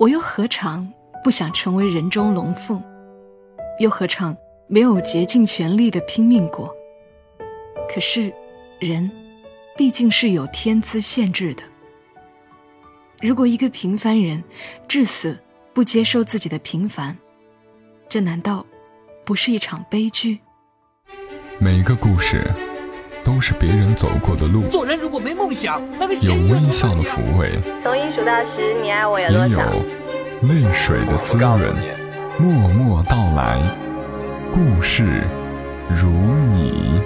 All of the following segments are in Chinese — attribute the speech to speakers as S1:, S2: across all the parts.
S1: 我又何尝不想成为人中龙凤？又何尝没有竭尽全力的拼命过？可是，人毕竟是有天资限制的。如果一个平凡人至死不接受自己的平凡，这难道不是一场悲剧？
S2: 每一个故事都是别人走过的路。
S3: 做人如果没梦想，那个
S2: 有微笑的抚慰，
S4: 从一数到十，你爱我有
S2: 也
S4: 多少？
S2: 有泪水的滋润。默默到来，故事如你。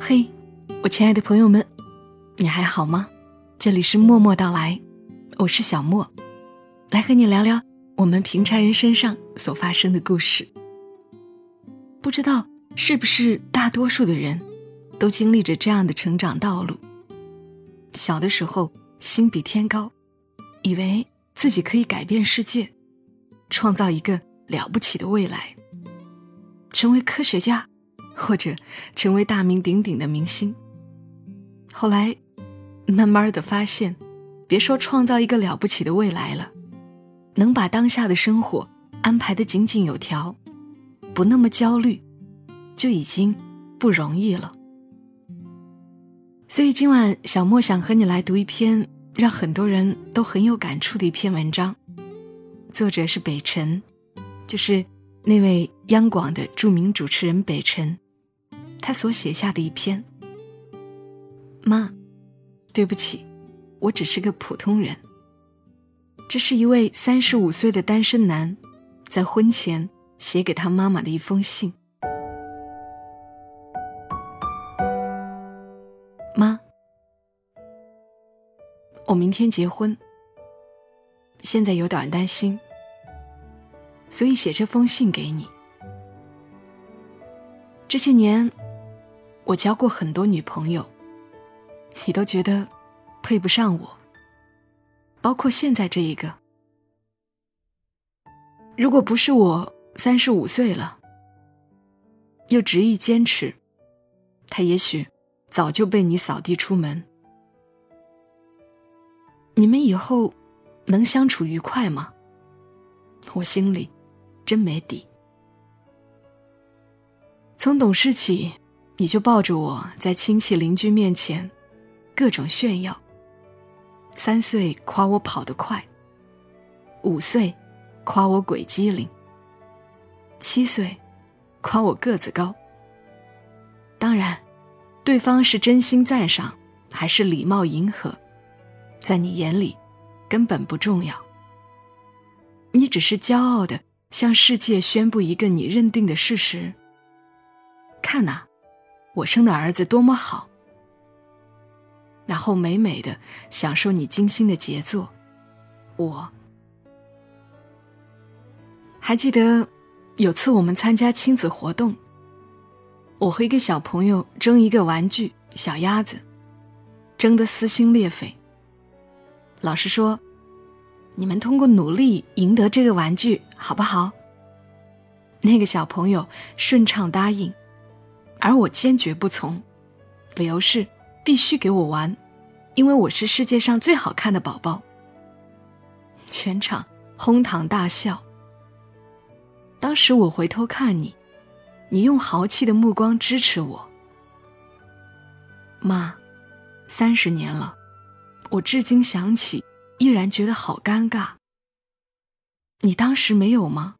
S1: 嘿，我亲爱的朋友们，你还好吗？这里是默默到来，我是小莫，来和你聊聊我们平常人身上所发生的故事。不知道是不是大多数的人都经历着这样的成长道路？小的时候心比天高，以为自己可以改变世界，创造一个了不起的未来，成为科学家。或者成为大名鼎鼎的明星。后来，慢慢的发现，别说创造一个了不起的未来了，能把当下的生活安排的井井有条，不那么焦虑，就已经不容易了。所以今晚小莫想和你来读一篇让很多人都很有感触的一篇文章，作者是北辰，就是那位央广的著名主持人北辰。他所写下的一篇。妈，对不起，我只是个普通人。这是一位三十五岁的单身男，在婚前写给他妈妈的一封信。妈，我明天结婚，现在有点担心，所以写这封信给你。这些年。我交过很多女朋友，你都觉得配不上我，包括现在这一个。如果不是我三十五岁了，又执意坚持，他也许早就被你扫地出门。你们以后能相处愉快吗？我心里真没底。从懂事起。你就抱着我在亲戚邻居面前，各种炫耀。三岁夸我跑得快，五岁夸我鬼机灵，七岁夸我个子高。当然，对方是真心赞赏还是礼貌迎合，在你眼里根本不重要。你只是骄傲的向世界宣布一个你认定的事实。看呐。我生的儿子多么好，然后美美的享受你精心的杰作。我还记得有次我们参加亲子活动，我和一个小朋友争一个玩具小鸭子，争得撕心裂肺。老师说：“你们通过努力赢得这个玩具，好不好？”那个小朋友顺畅答应。而我坚决不从，理由是必须给我玩，因为我是世界上最好看的宝宝。全场哄堂大笑。当时我回头看你，你用豪气的目光支持我。妈，三十年了，我至今想起依然觉得好尴尬。你当时没有吗？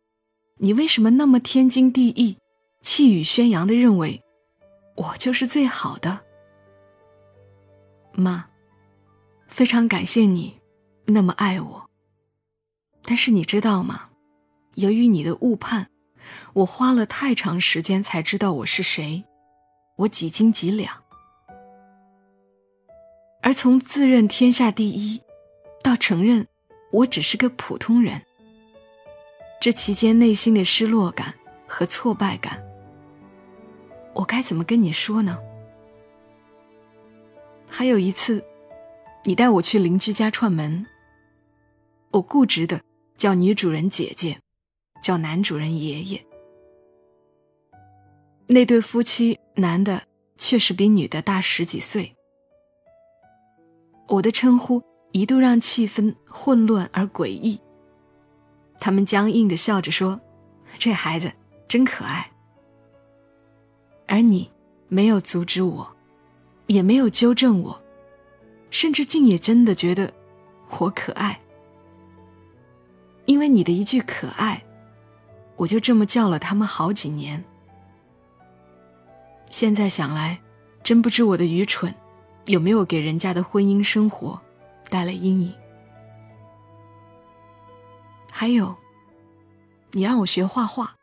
S1: 你为什么那么天经地义、气宇轩扬的认为？我就是最好的，妈。非常感谢你那么爱我。但是你知道吗？由于你的误判，我花了太长时间才知道我是谁，我几斤几两。而从自认天下第一，到承认我只是个普通人，这期间内心的失落感和挫败感。我该怎么跟你说呢？还有一次，你带我去邻居家串门，我固执的叫女主人姐姐，叫男主人爷爷。那对夫妻，男的确实比女的大十几岁，我的称呼一度让气氛混乱而诡异。他们僵硬的笑着说：“这孩子真可爱。”而你没有阻止我，也没有纠正我，甚至竟也真的觉得我可爱。因为你的一句“可爱”，我就这么叫了他们好几年。现在想来，真不知我的愚蠢有没有给人家的婚姻生活带来阴影。还有，你让我学画画，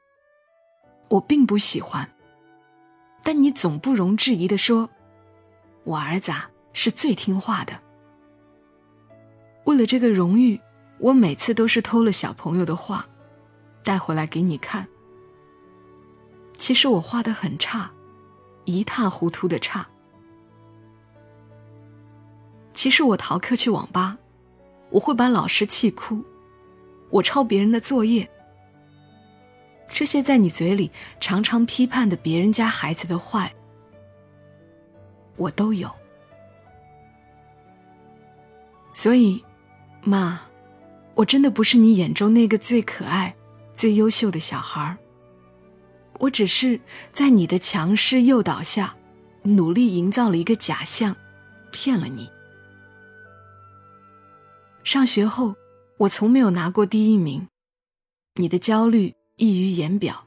S1: 我并不喜欢。但你总不容置疑的说，我儿子啊是最听话的。为了这个荣誉。我每次都是偷了小朋友的画，带回来给你看。其实我画的很差，一塌糊涂的差。其实我逃课去网吧，我会把老师气哭。我抄别人的作业，这些在你嘴里常常批判的别人家孩子的坏，我都有。所以，妈。我真的不是你眼中那个最可爱、最优秀的小孩。我只是在你的强势诱导下，努力营造了一个假象，骗了你。上学后，我从没有拿过第一名，你的焦虑溢于言表。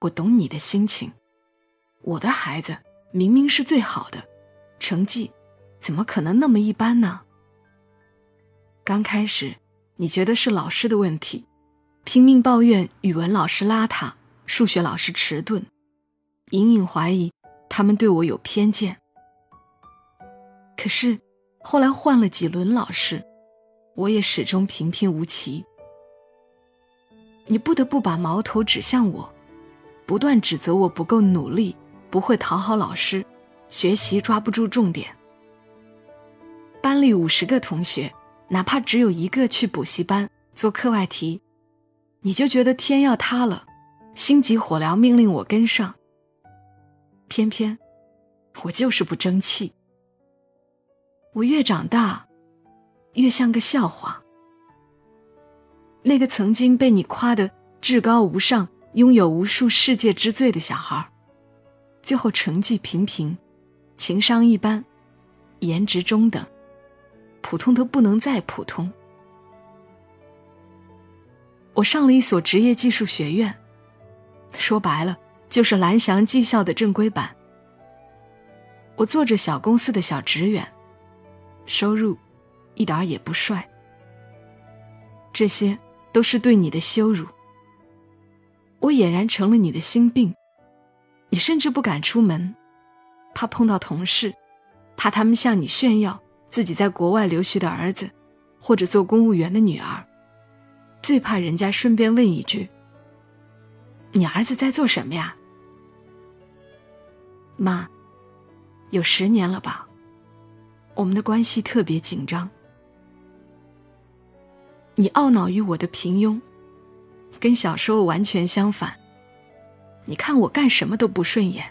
S1: 我懂你的心情，我的孩子明明是最好的，成绩怎么可能那么一般呢？刚开始。你觉得是老师的问题，拼命抱怨语文老师邋遢，数学老师迟钝，隐隐怀疑他们对我有偏见。可是后来换了几轮老师，我也始终平平无奇。你不得不把矛头指向我，不断指责我不够努力，不会讨好老师，学习抓不住重点。班里五十个同学。哪怕只有一个去补习班做课外题，你就觉得天要塌了，心急火燎命令我跟上。偏偏我就是不争气。我越长大，越像个笑话。那个曾经被你夸得至高无上、拥有无数世界之最的小孩，最后成绩平平，情商一般，颜值中等。普通的不能再普通。我上了一所职业技术学院，说白了就是蓝翔技校的正规版。我做着小公司的小职员，收入一点也不帅。这些都是对你的羞辱。我俨然成了你的心病，你甚至不敢出门，怕碰到同事，怕他们向你炫耀。自己在国外留学的儿子，或者做公务员的女儿，最怕人家顺便问一句：“你儿子在做什么呀？”妈，有十年了吧？我们的关系特别紧张。你懊恼于我的平庸，跟小时候完全相反。你看我干什么都不顺眼，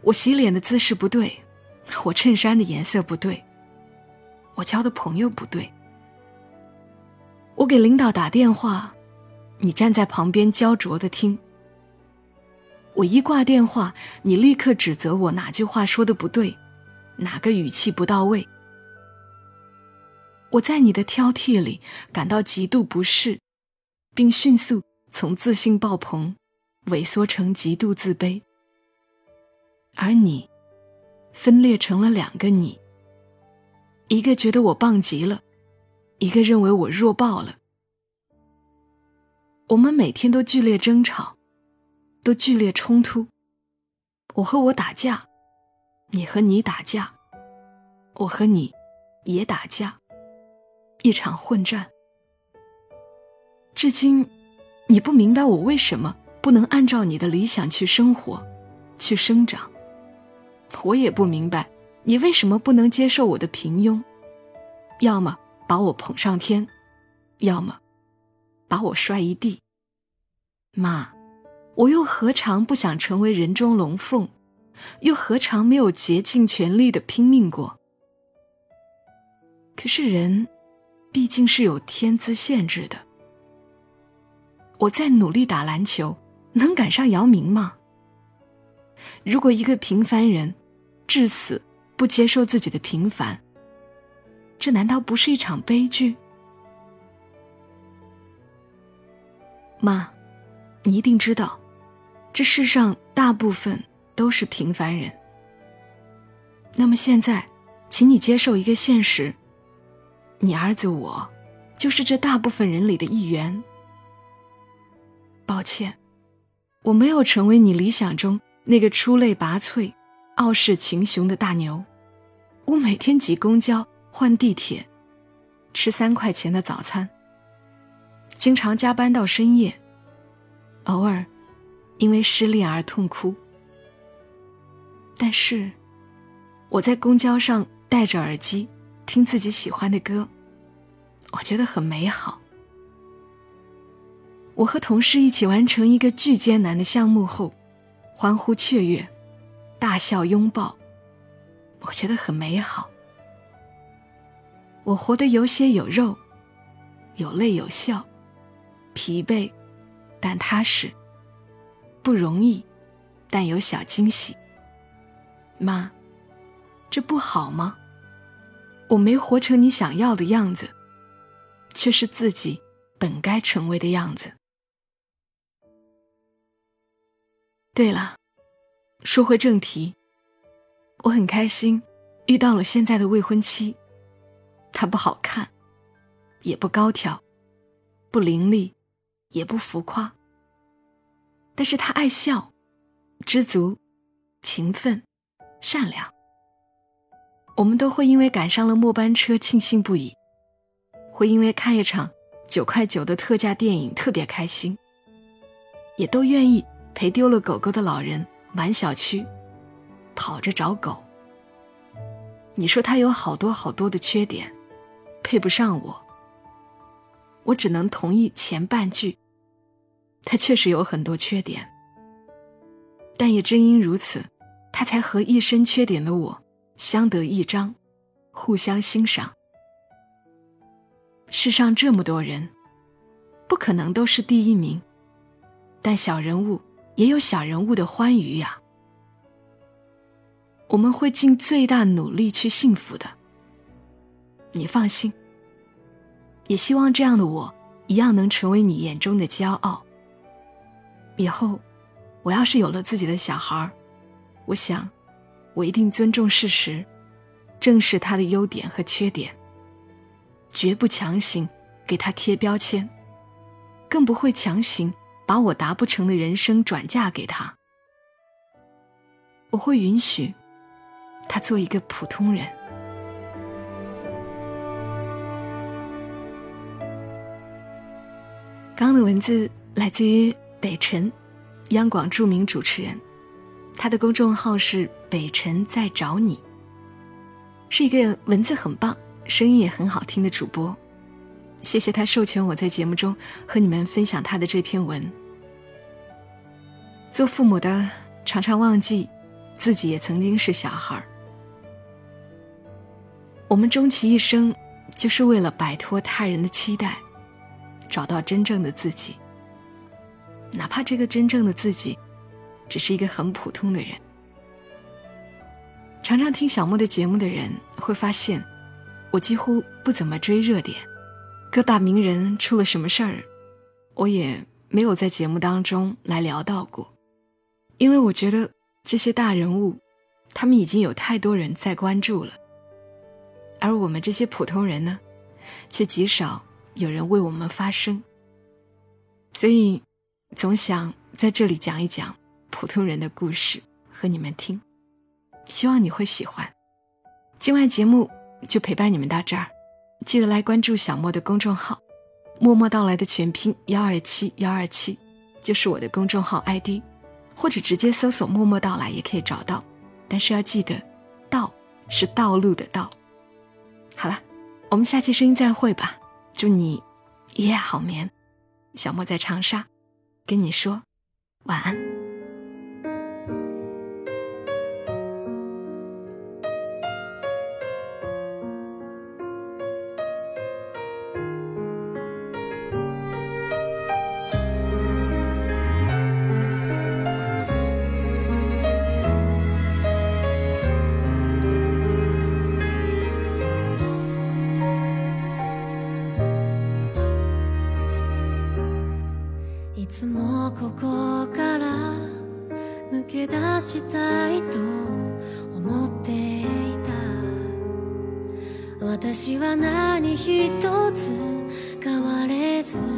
S1: 我洗脸的姿势不对。我衬衫的颜色不对，我交的朋友不对。我给领导打电话，你站在旁边焦灼的听。我一挂电话，你立刻指责我哪句话说的不对，哪个语气不到位。我在你的挑剔里感到极度不适，并迅速从自信爆棚萎缩成极度自卑，而你。分裂成了两个你，一个觉得我棒极了，一个认为我弱爆了。我们每天都剧烈争吵，都剧烈冲突。我和我打架，你和你打架，我和你也打架，一场混战。至今，你不明白我为什么不能按照你的理想去生活，去生长。我也不明白，你为什么不能接受我的平庸？要么把我捧上天，要么把我摔一地。妈，我又何尝不想成为人中龙凤，又何尝没有竭尽全力的拼命过？可是人，毕竟是有天资限制的。我在努力打篮球，能赶上姚明吗？如果一个平凡人，至死不接受自己的平凡，这难道不是一场悲剧？妈，你一定知道，这世上大部分都是平凡人。那么现在，请你接受一个现实：你儿子我，就是这大部分人里的一员。抱歉，我没有成为你理想中那个出类拔萃、傲视群雄的大牛。我每天挤公交、换地铁，吃三块钱的早餐。经常加班到深夜，偶尔因为失恋而痛哭。但是，我在公交上戴着耳机听自己喜欢的歌，我觉得很美好。我和同事一起完成一个巨艰难的项目后，欢呼雀跃，大笑拥抱，我觉得很美好。我活得有血有肉，有泪有笑。疲惫，但踏实；不容易，但有小惊喜。妈，这不好吗？我没活成你想要的样子，却是自己本该成为的样子。对了，说回正题，我很开心遇到了现在的未婚妻。她不好看，也不高挑，不伶俐。也不浮夸，但是他爱笑，知足，勤奋，善良。我们都会因为赶上了末班车庆幸不已，会因为看一场九块九的特价电影特别开心，也都愿意陪丢了狗狗的老人满小区跑着找狗。你说他有好多好多的缺点，配不上我。我只能同意前半句。他确实有很多缺点，但也正因如此，他才和一身缺点的我相得益彰，互相欣赏。世上这么多人，不可能都是第一名，但小人物也有小人物的欢愉呀。我们会尽最大努力去幸福的，你放心。也希望这样的我，一样能成为你眼中的骄傲。以后，我要是有了自己的小孩儿，我想，我一定尊重事实，正视他的优点和缺点，绝不强行给他贴标签，更不会强行把我达不成的人生转嫁给他。我会允许他做一个普通人。刚刚的文字来自于北辰，央广著名主持人，他的公众号是“北辰在找你”，是一个文字很棒、声音也很好听的主播。谢谢他授权我在节目中和你们分享他的这篇文。做父母的常常忘记自己也曾经是小孩，我们终其一生就是为了摆脱他人的期待。找到真正的自己，哪怕这个真正的自己，只是一个很普通的人。常常听小莫的节目的人会发现，我几乎不怎么追热点，各大名人出了什么事儿，我也没有在节目当中来聊到过，因为我觉得这些大人物，他们已经有太多人在关注了，而我们这些普通人呢，却极少。有人为我们发声，所以总想在这里讲一讲普通人的故事和你们听，希望你会喜欢。今晚节目就陪伴你们到这儿，记得来关注小莫的公众号“默默到来”的全拼幺二七幺二七，就是我的公众号 ID，或者直接搜索“默默到来”也可以找到。但是要记得，道是道路的道。好了，我们下期声音再会吧。祝你一夜好眠，小莫在长沙，跟你说晚安。
S5: つもここから抜け出したいと思っていた。私は何一つ変われず。